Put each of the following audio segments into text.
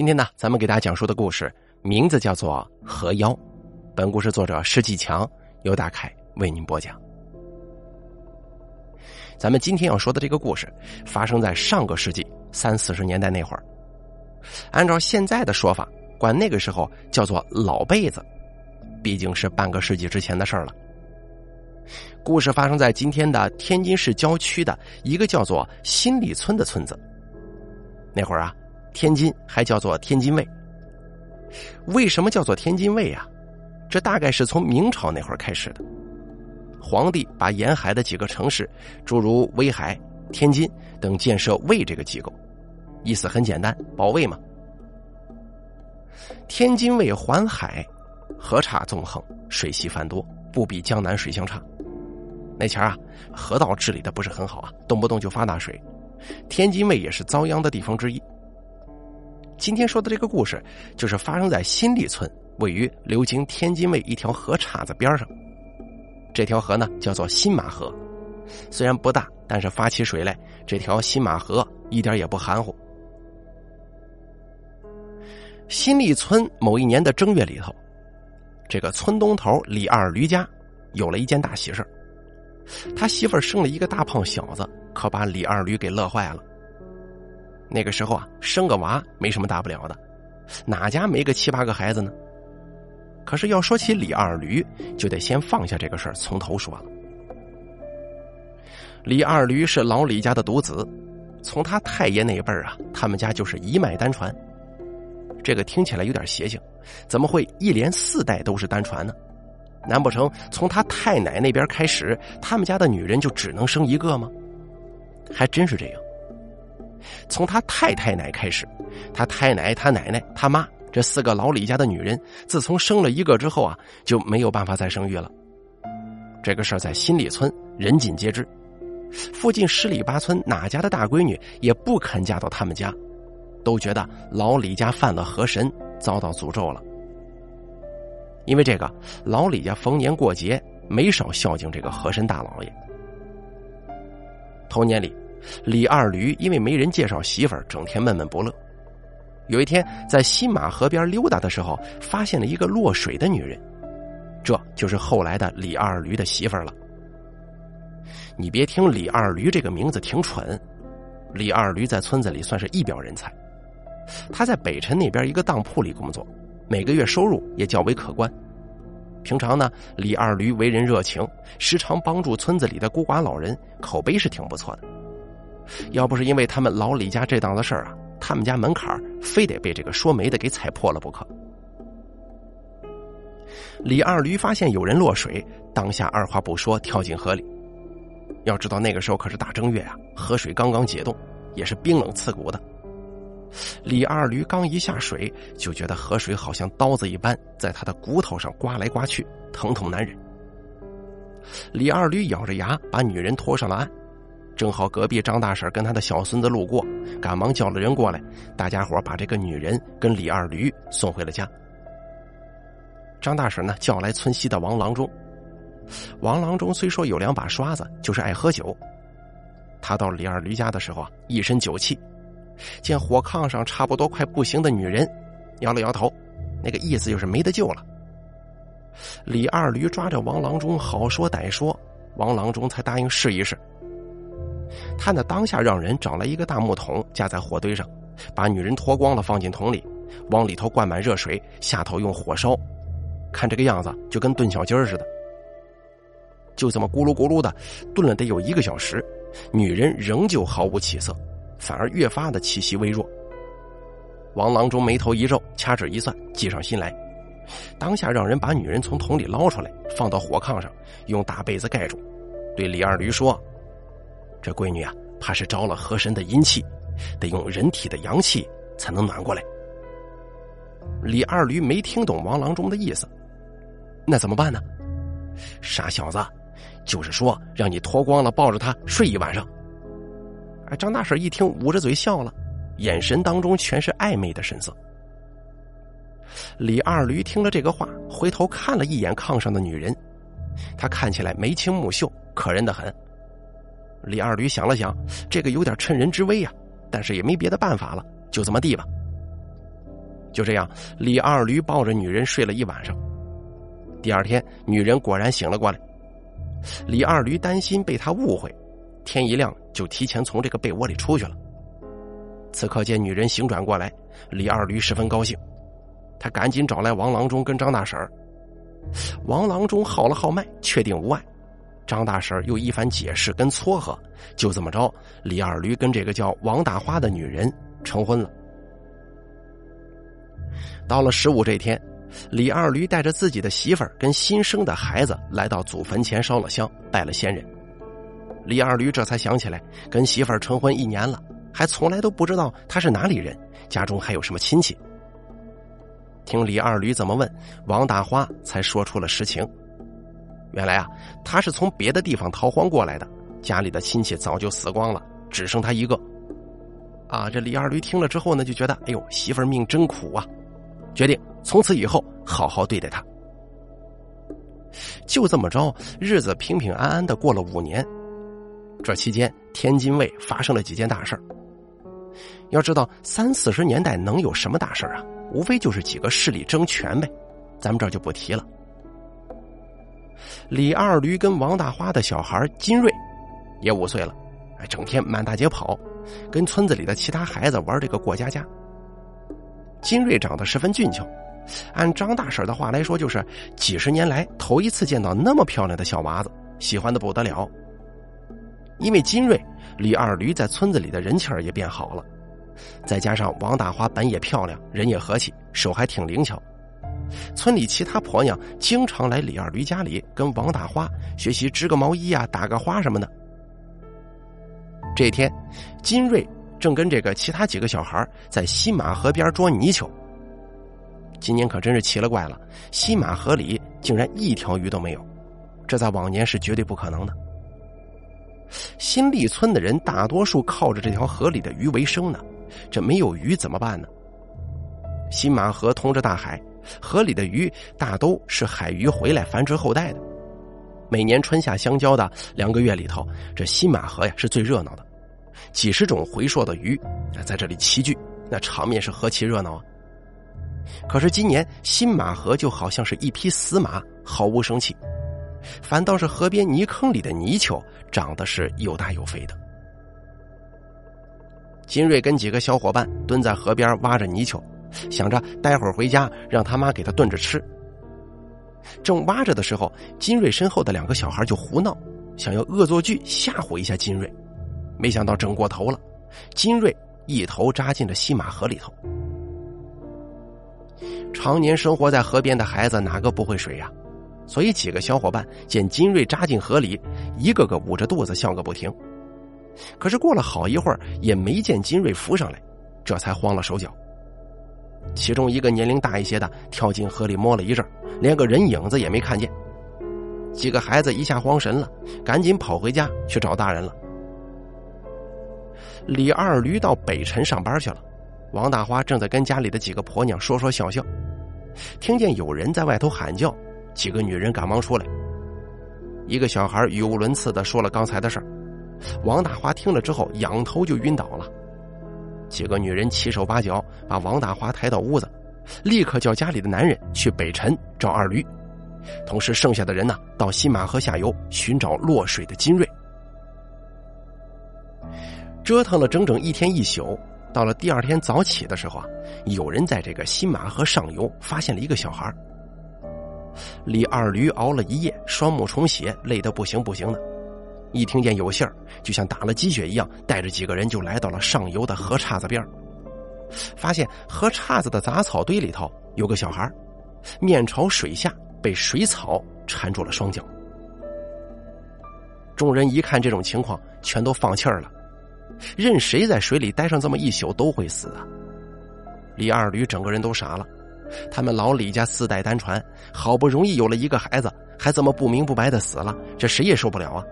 今天呢，咱们给大家讲述的故事名字叫做《河妖》，本故事作者施继强，由大凯为您播讲。咱们今天要说的这个故事，发生在上个世纪三四十年代那会儿。按照现在的说法，管那个时候叫做“老辈子”，毕竟是半个世纪之前的事儿了。故事发生在今天的天津市郊区的一个叫做新里村的村子。那会儿啊，天津还叫做天津卫。为什么叫做天津卫啊？这大概是从明朝那会儿开始的。皇帝把沿海的几个城市，诸如威海、天津等建设卫这个机构，意思很简单，保卫嘛。天津卫环海，河岔纵横，水系繁多，不比江南水乡差。那前啊，河道治理的不是很好啊，动不动就发大水。天津卫也是遭殃的地方之一。今天说的这个故事，就是发生在新立村，位于流经天津卫一条河岔子边上。这条河呢，叫做新马河，虽然不大，但是发起水来，这条新马河一点也不含糊。新立村某一年的正月里头，这个村东头李二驴家有了一件大喜事他媳妇儿生了一个大胖小子，可把李二驴给乐坏了。那个时候啊，生个娃没什么大不了的，哪家没个七八个孩子呢？可是要说起李二驴，就得先放下这个事儿，从头说了。李二驴是老李家的独子，从他太爷那辈儿啊，他们家就是一脉单传。这个听起来有点邪性，怎么会一连四代都是单传呢？难不成从他太奶那边开始，他们家的女人就只能生一个吗？还真是这样。从他太太奶开始，他太奶、他奶奶、他妈这四个老李家的女人，自从生了一个之后啊，就没有办法再生育了。这个事儿在新里村人尽皆知，附近十里八村哪家的大闺女也不肯嫁到他们家，都觉得老李家犯了河神，遭到诅咒了。因为这个，老李家逢年过节没少孝敬这个河神大老爷。头年里，李二驴因为没人介绍媳妇儿，整天闷闷不乐。有一天，在新马河边溜达的时候，发现了一个落水的女人，这就是后来的李二驴的媳妇儿了。你别听李二驴这个名字挺蠢，李二驴在村子里算是一表人才。他在北辰那边一个当铺里工作。每个月收入也较为可观。平常呢，李二驴为人热情，时常帮助村子里的孤寡老人，口碑是挺不错的。要不是因为他们老李家这档子事儿啊，他们家门槛非得被这个说媒的给踩破了不可。李二驴发现有人落水，当下二话不说跳进河里。要知道那个时候可是大正月啊，河水刚刚解冻，也是冰冷刺骨的。李二驴刚一下水，就觉得河水好像刀子一般，在他的骨头上刮来刮去，疼痛难忍。李二驴咬着牙把女人拖上了岸，正好隔壁张大婶跟他的小孙子路过，赶忙叫了人过来，大家伙把这个女人跟李二驴送回了家。张大婶呢叫来村西的王郎中，王郎中虽说有两把刷子，就是爱喝酒。他到李二驴家的时候啊，一身酒气。见火炕上差不多快不行的女人，摇了摇头，那个意思就是没得救了。李二驴抓着王郎中好说歹说，王郎中才答应试一试。他呢当下让人找来一个大木桶架在火堆上，把女人脱光了放进桶里，往里头灌满热水，下头用火烧，看这个样子就跟炖小鸡儿似的。就这么咕噜咕噜的炖了得有一个小时，女人仍旧毫无起色。反而越发的气息微弱。王郎中眉头一皱，掐指一算，计上心来，当下让人把女人从桶里捞出来，放到火炕上，用大被子盖住，对李二驴说：“这闺女啊，怕是招了河神的阴气，得用人体的阳气才能暖过来。”李二驴没听懂王郎中的意思，那怎么办呢？傻小子，就是说让你脱光了抱着她睡一晚上。哎，张大婶一听，捂着嘴笑了，眼神当中全是暧昧的神色。李二驴听了这个话，回头看了一眼炕上的女人，她看起来眉清目秀，可人的很。李二驴想了想，这个有点趁人之危呀，但是也没别的办法了，就这么地吧。就这样，李二驴抱着女人睡了一晚上。第二天，女人果然醒了过来。李二驴担心被他误会，天一亮就提前从这个被窝里出去了。此刻见女人醒转过来，李二驴十分高兴，他赶紧找来王郎中跟张大婶王郎中号了号脉，确定无碍。张大婶又一番解释跟撮合，就这么着，李二驴跟这个叫王大花的女人成婚了。到了十五这天，李二驴带着自己的媳妇儿跟新生的孩子来到祖坟前烧了香，拜了先人。李二驴这才想起来，跟媳妇儿成婚一年了，还从来都不知道他是哪里人，家中还有什么亲戚。听李二驴怎么问，王大花才说出了实情。原来啊，他是从别的地方逃荒过来的，家里的亲戚早就死光了，只剩他一个。啊，这李二驴听了之后呢，就觉得，哎呦，媳妇儿命真苦啊，决定从此以后好好对待她。就这么着，日子平平安安的过了五年。这期间，天津卫发生了几件大事要知道，三四十年代能有什么大事啊？无非就是几个势力争权呗，咱们这儿就不提了。李二驴跟王大花的小孩金瑞，也五岁了，哎，整天满大街跑，跟村子里的其他孩子玩这个过家家。金瑞长得十分俊俏，按张大婶的话来说，就是几十年来头一次见到那么漂亮的小娃子，喜欢的不得了。因为金瑞，李二驴在村子里的人气儿也变好了，再加上王大花本也漂亮，人也和气，手还挺灵巧。村里其他婆娘经常来李二驴家里跟王大花学习织个毛衣啊、打个花什么的。这天，金瑞正跟这个其他几个小孩在西马河边捉泥鳅。今年可真是奇了怪了，西马河里竟然一条鱼都没有，这在往年是绝对不可能的。新立村的人大多数靠着这条河里的鱼为生呢，这没有鱼怎么办呢？新马河通着大海。河里的鱼大都是海鱼回来繁殖后代的。每年春夏相交的两个月里头，这新马河呀是最热闹的，几十种回硕的鱼啊在这里齐聚，那场面是何其热闹啊！可是今年新马河就好像是一匹死马，毫无生气，反倒是河边泥坑里的泥鳅长得是又大又肥的。金瑞跟几个小伙伴蹲在河边挖着泥鳅。想着待会儿回家让他妈给他炖着吃。正挖着的时候，金瑞身后的两个小孩就胡闹，想要恶作剧吓唬一下金瑞，没想到整过头了，金瑞一头扎进了西马河里头。常年生活在河边的孩子哪个不会水呀？所以几个小伙伴见金瑞扎进河里，一个个捂着肚子笑个不停。可是过了好一会儿，也没见金瑞浮上来，这才慌了手脚。其中一个年龄大一些的跳进河里摸了一阵，连个人影子也没看见。几个孩子一下慌神了，赶紧跑回家去找大人了。李二驴到北辰上班去了，王大花正在跟家里的几个婆娘说说笑笑，听见有人在外头喊叫，几个女人赶忙出来。一个小孩语无伦次的说了刚才的事儿，王大花听了之后仰头就晕倒了。几个女人七手八脚把王大花抬到屋子，立刻叫家里的男人去北辰找二驴，同时剩下的人呢到新马河下游寻找落水的金瑞。折腾了整整一天一宿，到了第二天早起的时候啊，有人在这个新马河上游发现了一个小孩。李二驴熬了一夜，双目充血，累得不行不行的。一听见有信儿，就像打了鸡血一样，带着几个人就来到了上游的河岔子边发现河岔子的杂草堆里头有个小孩，面朝水下，被水草缠住了双脚。众人一看这种情况，全都放气儿了，任谁在水里待上这么一宿都会死啊！李二驴整个人都傻了，他们老李家四代单传，好不容易有了一个孩子，还这么不明不白的死了，这谁也受不了啊！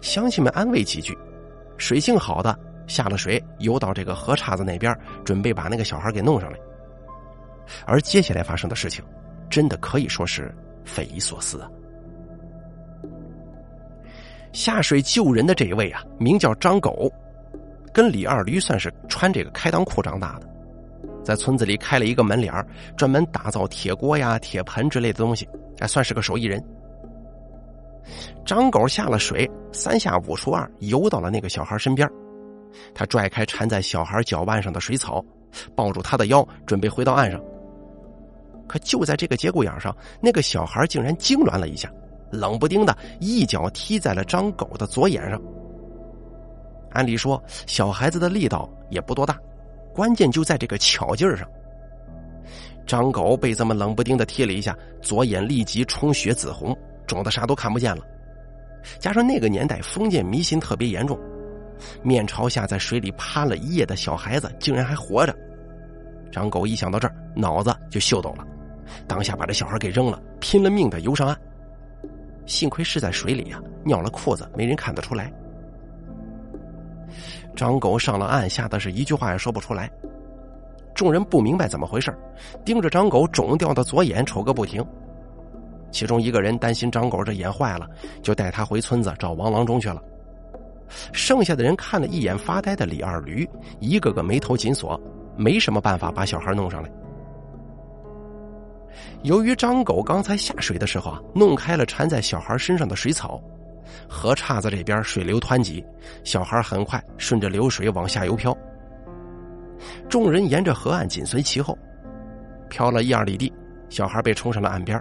乡亲们安慰几句，水性好的下了水，游到这个河岔子那边，准备把那个小孩给弄上来。而接下来发生的事情，真的可以说是匪夷所思啊！下水救人的这一位啊，名叫张狗，跟李二驴算是穿这个开裆裤长大的。在村子里开了一个门脸专门打造铁锅呀、铁盆之类的东西，还算是个手艺人。张狗下了水，三下五除二游到了那个小孩身边，他拽开缠在小孩脚腕上的水草，抱住他的腰，准备回到岸上。可就在这个节骨眼上，那个小孩竟然痉挛了一下，冷不丁的一脚踢在了张狗的左眼上。按理说，小孩子的力道也不多大。关键就在这个巧劲儿上。张狗被这么冷不丁的踢了一下，左眼立即充血紫红，肿的啥都看不见了。加上那个年代封建迷信特别严重，面朝下在水里趴了一夜的小孩子竟然还活着。张狗一想到这儿，脑子就秀逗了，当下把这小孩给扔了，拼了命的游上岸。幸亏是在水里呀，尿了裤子，没人看得出来。张狗上了岸，吓得是一句话也说不出来。众人不明白怎么回事，盯着张狗肿掉的左眼瞅个不停。其中一个人担心张狗这眼坏了，就带他回村子找王郎中去了。剩下的人看了一眼发呆的李二驴，一个个眉头紧锁，没什么办法把小孩弄上来。由于张狗刚才下水的时候啊，弄开了缠在小孩身上的水草。河岔子这边水流湍急，小孩很快顺着流水往下游漂。众人沿着河岸紧随其后，漂了一二里地，小孩被冲上了岸边。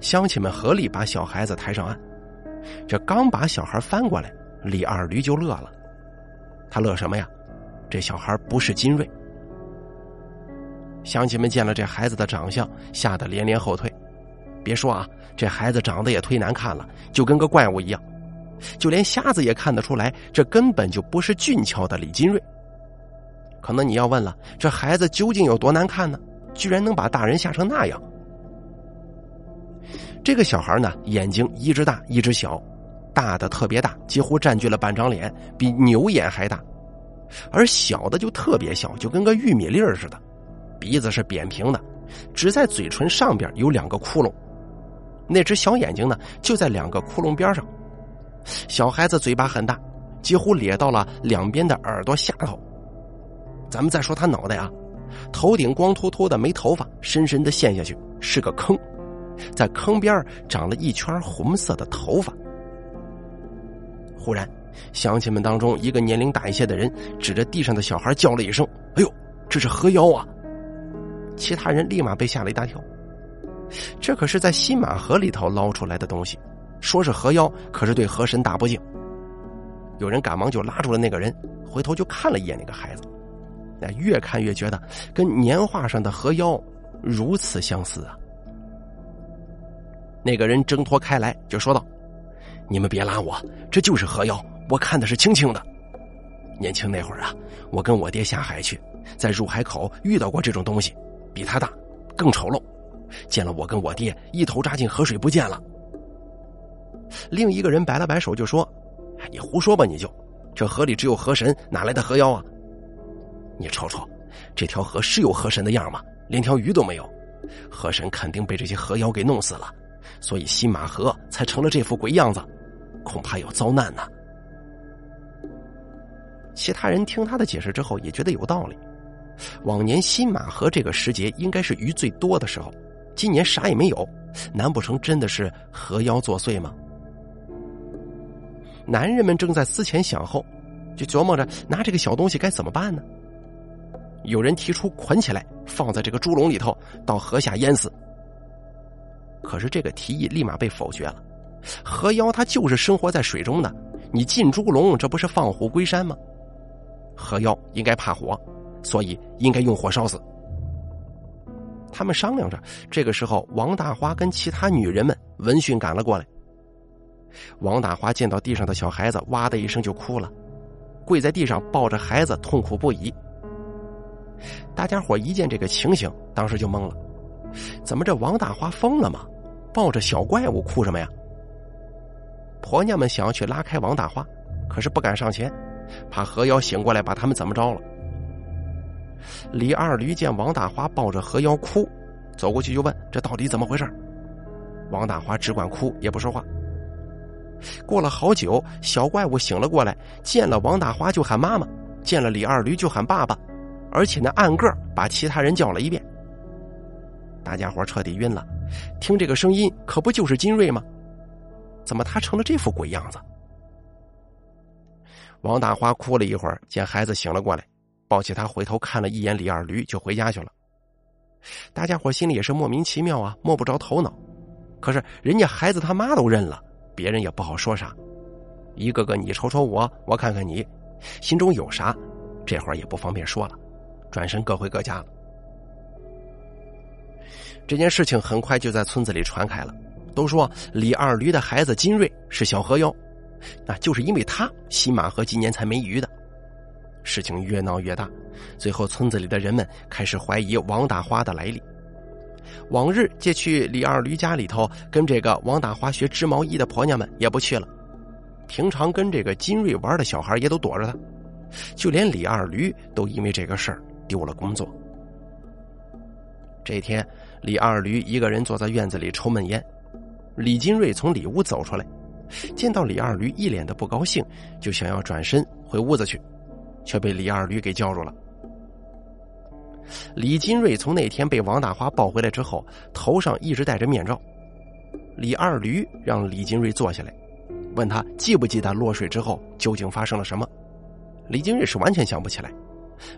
乡亲们合力把小孩子抬上岸。这刚把小孩翻过来，李二驴就乐了。他乐什么呀？这小孩不是金瑞。乡亲们见了这孩子的长相，吓得连连后退。别说啊，这孩子长得也忒难看了，就跟个怪物一样。就连瞎子也看得出来，这根本就不是俊俏的李金瑞。可能你要问了，这孩子究竟有多难看呢？居然能把大人吓成那样？这个小孩呢，眼睛一只大一只小，大的特别大，几乎占据了半张脸，比牛眼还大；而小的就特别小，就跟个玉米粒儿似的。鼻子是扁平的，只在嘴唇上边有两个窟窿，那只小眼睛呢，就在两个窟窿边上。小孩子嘴巴很大，几乎咧到了两边的耳朵下头。咱们再说他脑袋啊，头顶光秃秃的，没头发，深深的陷下去，是个坑，在坑边长了一圈红色的头发。忽然，乡亲们当中一个年龄大一些的人指着地上的小孩叫了一声：“哎呦，这是河妖啊！”其他人立马被吓了一大跳，这可是在新马河里头捞出来的东西。说是河妖，可是对河神大不敬。有人赶忙就拉住了那个人，回头就看了一眼那个孩子，那越看越觉得跟年画上的河妖如此相似啊。那个人挣脱开来就说道：“你们别拉我，这就是河妖，我看的是清清的。年轻那会儿啊，我跟我爹下海去，在入海口遇到过这种东西，比他大，更丑陋。见了我跟我爹，一头扎进河水不见了。”另一个人摆了摆手，就说：“你胡说吧，你就，这河里只有河神，哪来的河妖啊？你瞅瞅，这条河是有河神的样吗？连条鱼都没有，河神肯定被这些河妖给弄死了，所以新马河才成了这副鬼样子，恐怕要遭难呢。”其他人听他的解释之后，也觉得有道理。往年新马河这个时节应该是鱼最多的时候，今年啥也没有，难不成真的是河妖作祟吗？男人们正在思前想后，就琢磨着拿这个小东西该怎么办呢？有人提出捆起来，放在这个猪笼里头，到河下淹死。可是这个提议立马被否决了。河妖它就是生活在水中的，你进猪笼，这不是放虎归山吗？河妖应该怕火，所以应该用火烧死。他们商量着，这个时候，王大花跟其他女人们闻讯赶了过来。王大花见到地上的小孩子，哇的一声就哭了，跪在地上抱着孩子痛苦不已。大家伙一见这个情形，当时就懵了：怎么这王大花疯了吗？抱着小怪物哭什么呀？婆娘们想要去拉开王大花，可是不敢上前，怕河妖醒过来把他们怎么着了。李二驴见王大花抱着河妖哭，走过去就问：“这到底怎么回事？”王大花只管哭，也不说话。过了好久，小怪物醒了过来，见了王大花就喊妈妈，见了李二驴就喊爸爸，而且呢暗个把其他人叫了一遍。大家伙彻底晕了，听这个声音可不就是金瑞吗？怎么他成了这副鬼样子？王大花哭了一会儿，见孩子醒了过来，抱起他回头看了一眼李二驴，就回家去了。大家伙心里也是莫名其妙啊，摸不着头脑。可是人家孩子他妈都认了，别人也不好说啥。一个个你瞅瞅我，我看看你，心中有啥，这会儿也不方便说了，转身各回各家了。这件事情很快就在村子里传开了，都说李二驴的孩子金瑞是小河妖，那就是因为他新马河今年才没鱼的。事情越闹越大，最后村子里的人们开始怀疑王大花的来历。往日借去李二驴家里头跟这个王大花学织毛衣的婆娘们也不去了。平常跟这个金瑞玩的小孩也都躲着他，就连李二驴都因为这个事儿丢了工作。这天，李二驴一个人坐在院子里抽闷烟，李金瑞从里屋走出来，见到李二驴一脸的不高兴，就想要转身回屋子去，却被李二驴给叫住了。李金瑞从那天被王大花抱回来之后，头上一直戴着面罩。李二驴让李金瑞坐下来。问他记不记得落水之后究竟发生了什么？李金瑞是完全想不起来。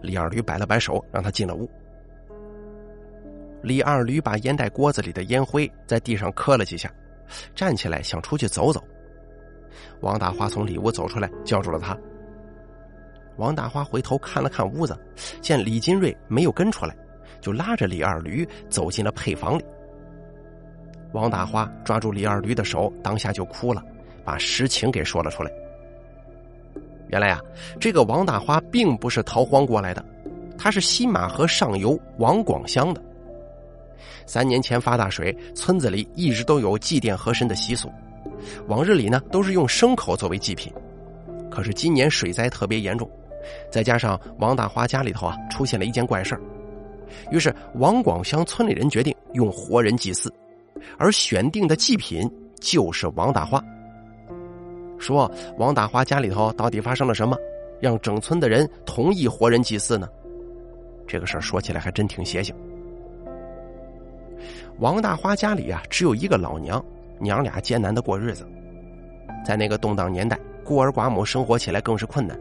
李二驴摆了摆手，让他进了屋。李二驴把烟袋锅子里的烟灰在地上磕了几下，站起来想出去走走。王大花从里屋走出来，叫住了他。王大花回头看了看屋子，见李金瑞没有跟出来，就拉着李二驴走进了配房里。王大花抓住李二驴的手，当下就哭了。把实情给说了出来。原来啊，这个王大花并不是逃荒过来的，他是西马河上游王广乡的。三年前发大水，村子里一直都有祭奠河神的习俗，往日里呢都是用牲口作为祭品。可是今年水灾特别严重，再加上王大花家里头啊出现了一件怪事儿于是王广乡村里人决定用活人祭祀，而选定的祭品就是王大花。说王大花家里头到底发生了什么，让整村的人同意活人祭祀呢？这个事儿说起来还真挺邪性。王大花家里啊只有一个老娘，娘俩艰难的过日子，在那个动荡年代，孤儿寡母生活起来更是困难。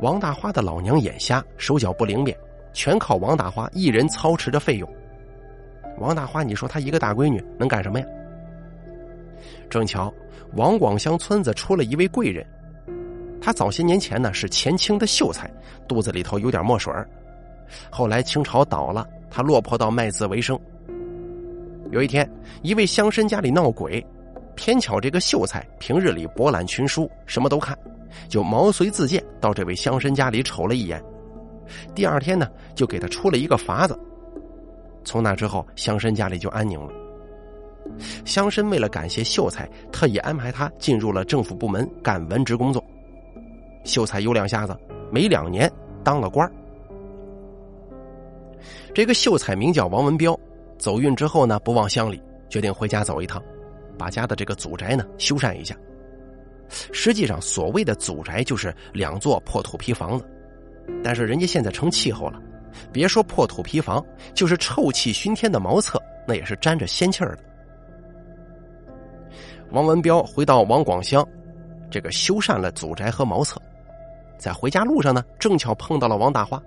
王大花的老娘眼瞎，手脚不灵便，全靠王大花一人操持着费用。王大花，你说她一个大闺女能干什么呀？正巧，王广乡村子出了一位贵人，他早些年前呢是前清的秀才，肚子里头有点墨水后来清朝倒了，他落魄到卖字为生。有一天，一位乡绅家里闹鬼，偏巧这个秀才平日里博览群书，什么都看，就毛遂自荐到这位乡绅家里瞅了一眼。第二天呢，就给他出了一个法子。从那之后，乡绅家里就安宁了。乡绅为了感谢秀才，特意安排他进入了政府部门干文职工作。秀才有两下子，没两年当了官这个秀才名叫王文彪，走运之后呢，不忘乡里，决定回家走一趟，把家的这个祖宅呢修缮一下。实际上，所谓的祖宅就是两座破土坯房子，但是人家现在成气候了，别说破土坯房，就是臭气熏天的茅厕，那也是沾着仙气儿的。王文彪回到王广乡，这个修缮了祖宅和茅厕，在回家路上呢，正巧碰到了王大花。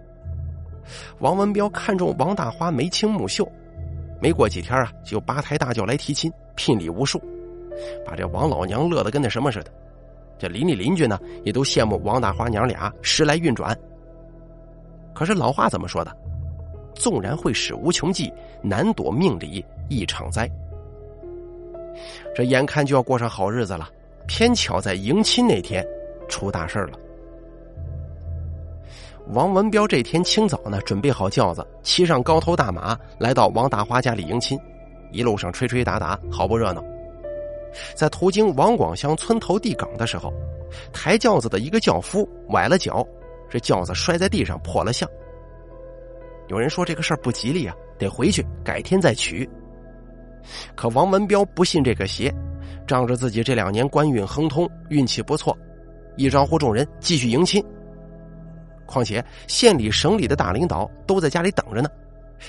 王文彪看中王大花眉清目秀，没过几天啊，就八抬大轿来提亲，聘礼无数，把这王老娘乐得跟那什么似的。这邻里邻居呢，也都羡慕王大花娘俩时来运转。可是老话怎么说的？纵然会使无穷计，难躲命里一场灾。这眼看就要过上好日子了，偏巧在迎亲那天出大事了。王文彪这天清早呢，准备好轿子，骑上高头大马，来到王大花家里迎亲。一路上吹吹打打，好不热闹。在途经王广乡村头地埂的时候，抬轿子的一个轿夫崴了脚，这轿子摔在地上破了相。有人说这个事儿不吉利啊，得回去，改天再娶。可王文彪不信这个邪，仗着自己这两年官运亨通，运气不错，一招呼众人继续迎亲。况且县里、省里的大领导都在家里等着呢，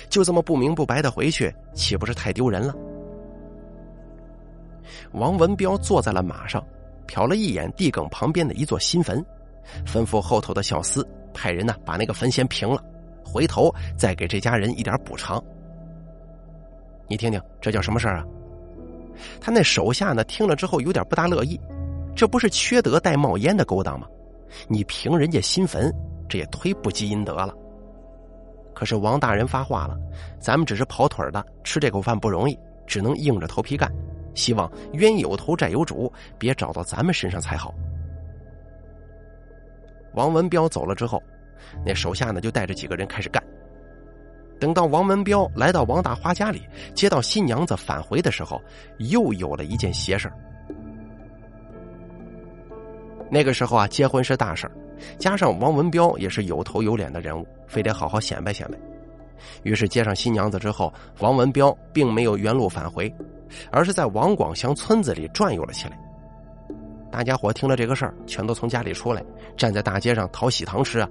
就这么不明不白的回去，岂不是太丢人了？王文彪坐在了马上，瞟了一眼地埂旁边的一座新坟，吩咐后头的小厮派人呢把那个坟先平了，回头再给这家人一点补偿。你听听，这叫什么事儿啊？他那手下呢听了之后有点不大乐意，这不是缺德带冒烟的勾当吗？你平人家新坟，这也忒不积阴德了。可是王大人发话了，咱们只是跑腿的，吃这口饭不容易，只能硬着头皮干。希望冤有头债有主，别找到咱们身上才好。王文彪走了之后，那手下呢就带着几个人开始干。等到王文彪来到王大花家里，接到新娘子返回的时候，又有了一件邪事那个时候啊，结婚是大事加上王文彪也是有头有脸的人物，非得好好显摆显摆。于是接上新娘子之后，王文彪并没有原路返回。而是在王广祥村子里转悠了起来。大家伙听了这个事儿，全都从家里出来，站在大街上讨喜糖吃啊！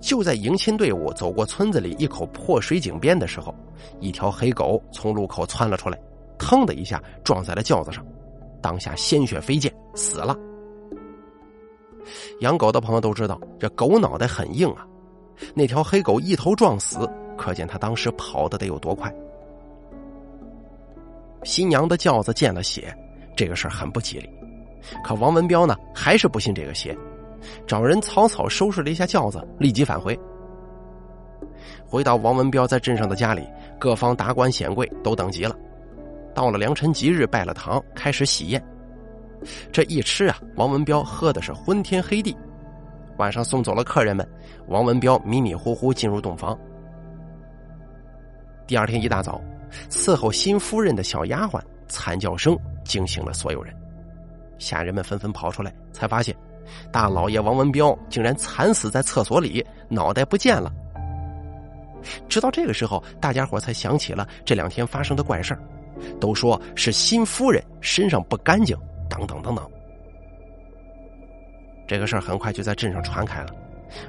就在迎亲队伍走过村子里一口破水井边的时候，一条黑狗从路口窜了出来，腾的一下撞在了轿子上，当下鲜血飞溅，死了。养狗的朋友都知道，这狗脑袋很硬啊，那条黑狗一头撞死，可见它当时跑的得有多快。新娘的轿子见了血，这个事儿很不吉利。可王文彪呢，还是不信这个邪，找人草草收拾了一下轿子，立即返回。回到王文彪在镇上的家里，各方达官显贵都等急了。到了良辰吉日，拜了堂，开始喜宴。这一吃啊，王文彪喝的是昏天黑地。晚上送走了客人们，王文彪迷迷糊糊进入洞房。第二天一大早。伺候新夫人的小丫鬟惨叫声惊醒了所有人，下人们纷纷跑出来，才发现大老爷王文彪竟然惨死在厕所里，脑袋不见了。直到这个时候，大家伙才想起了这两天发生的怪事都说是新夫人身上不干净，等等等等。这个事儿很快就在镇上传开了，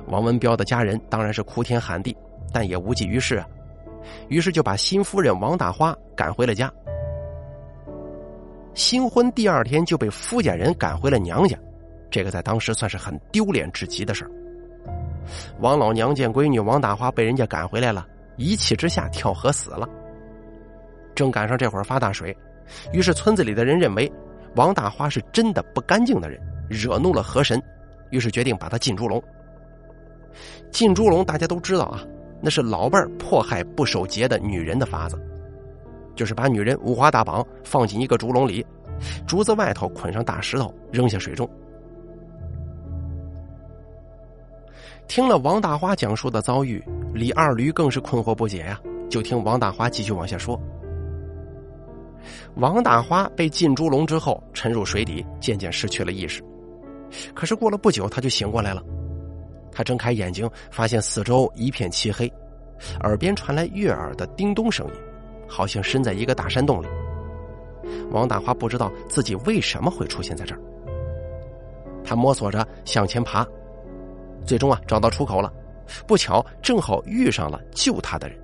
王文彪的家人当然是哭天喊地，但也无济于事啊。于是就把新夫人王大花赶回了家。新婚第二天就被夫家人赶回了娘家，这个在当时算是很丢脸至极的事儿。王老娘见闺女王大花被人家赶回来了，一气之下跳河死了。正赶上这会儿发大水，于是村子里的人认为王大花是真的不干净的人，惹怒了河神，于是决定把她进猪笼。进猪笼大家都知道啊。那是老辈儿迫害不守节的女人的法子，就是把女人五花大绑放进一个竹笼里，竹子外头捆上大石头，扔下水中。听了王大花讲述的遭遇，李二驴更是困惑不解呀。就听王大花继续往下说：王大花被进猪笼之后，沉入水底，渐渐失去了意识。可是过了不久，他就醒过来了。他睁开眼睛，发现四周一片漆黑，耳边传来悦耳的叮咚声音，好像身在一个大山洞里。王大花不知道自己为什么会出现在这儿，他摸索着向前爬，最终啊找到出口了。不巧，正好遇上了救他的人。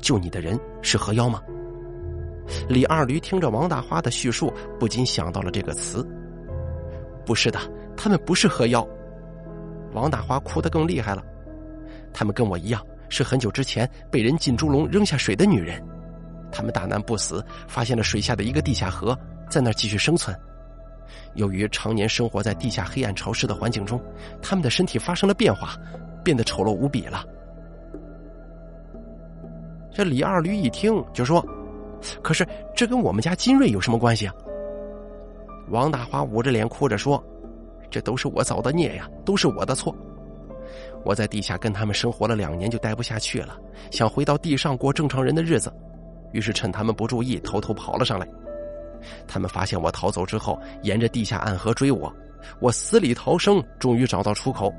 救你的人是河妖吗？李二驴听着王大花的叙述，不禁想到了这个词。不是的，他们不是河妖。王大花哭得更厉害了，他们跟我一样，是很久之前被人进猪笼扔下水的女人，他们大难不死，发现了水下的一个地下河，在那儿继续生存。由于常年生活在地下黑暗潮湿的环境中，他们的身体发生了变化，变得丑陋无比了。这李二驴一听就说：“可是这跟我们家金瑞有什么关系啊？”王大花捂着脸哭着说。这都是我造的孽呀，都是我的错。我在地下跟他们生活了两年，就待不下去了，想回到地上过正常人的日子，于是趁他们不注意，偷偷跑了上来。他们发现我逃走之后，沿着地下暗河追我，我死里逃生，终于找到出口。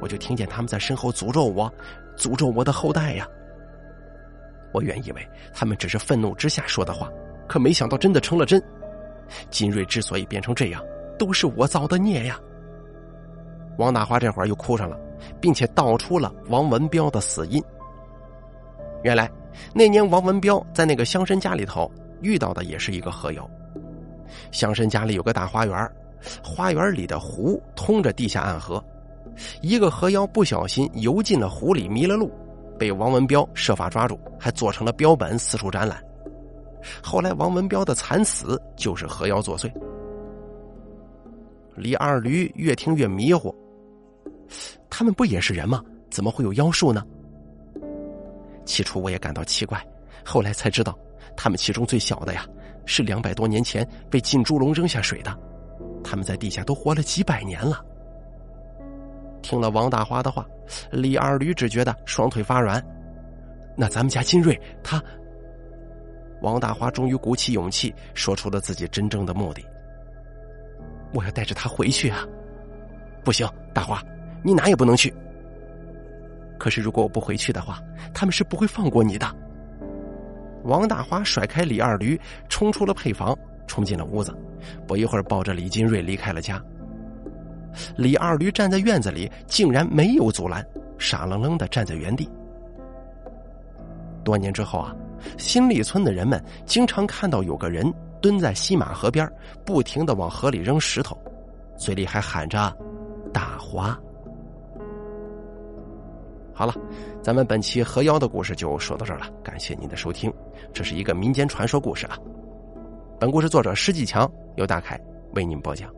我就听见他们在身后诅咒我，诅咒我的后代呀。我原以为他们只是愤怒之下说的话，可没想到真的成了真。金瑞之所以变成这样。都是我造的孽呀！王大华这会儿又哭上了，并且道出了王文彪的死因。原来那年王文彪在那个乡绅家里头遇到的也是一个河妖。乡绅家里有个大花园，花园里的湖通着地下暗河，一个河妖不小心游进了湖里，迷了路，被王文彪设法抓住，还做成了标本四处展览。后来王文彪的惨死就是河妖作祟。李二驴越听越迷糊，他们不也是人吗？怎么会有妖术呢？起初我也感到奇怪，后来才知道，他们其中最小的呀。是两百多年前被进猪笼扔下水的，他们在地下都活了几百年了。听了王大花的话，李二驴只觉得双腿发软。那咱们家金瑞他……王大花终于鼓起勇气说出了自己真正的目的：我要带着他回去啊！不行，大花，你哪也不能去。可是如果我不回去的话，他们是不会放过你的。王大花甩开李二驴，冲出了配房，冲进了屋子。不一会儿，抱着李金瑞离开了家。李二驴站在院子里，竟然没有阻拦，傻愣愣的站在原地。多年之后啊，新立村的人们经常看到有个人蹲在西马河边，不停的往河里扔石头，嘴里还喊着“大花”。好了，咱们本期河妖的故事就说到这儿了。感谢您的收听，这是一个民间传说故事啊。本故事作者施继强由大凯为您播讲。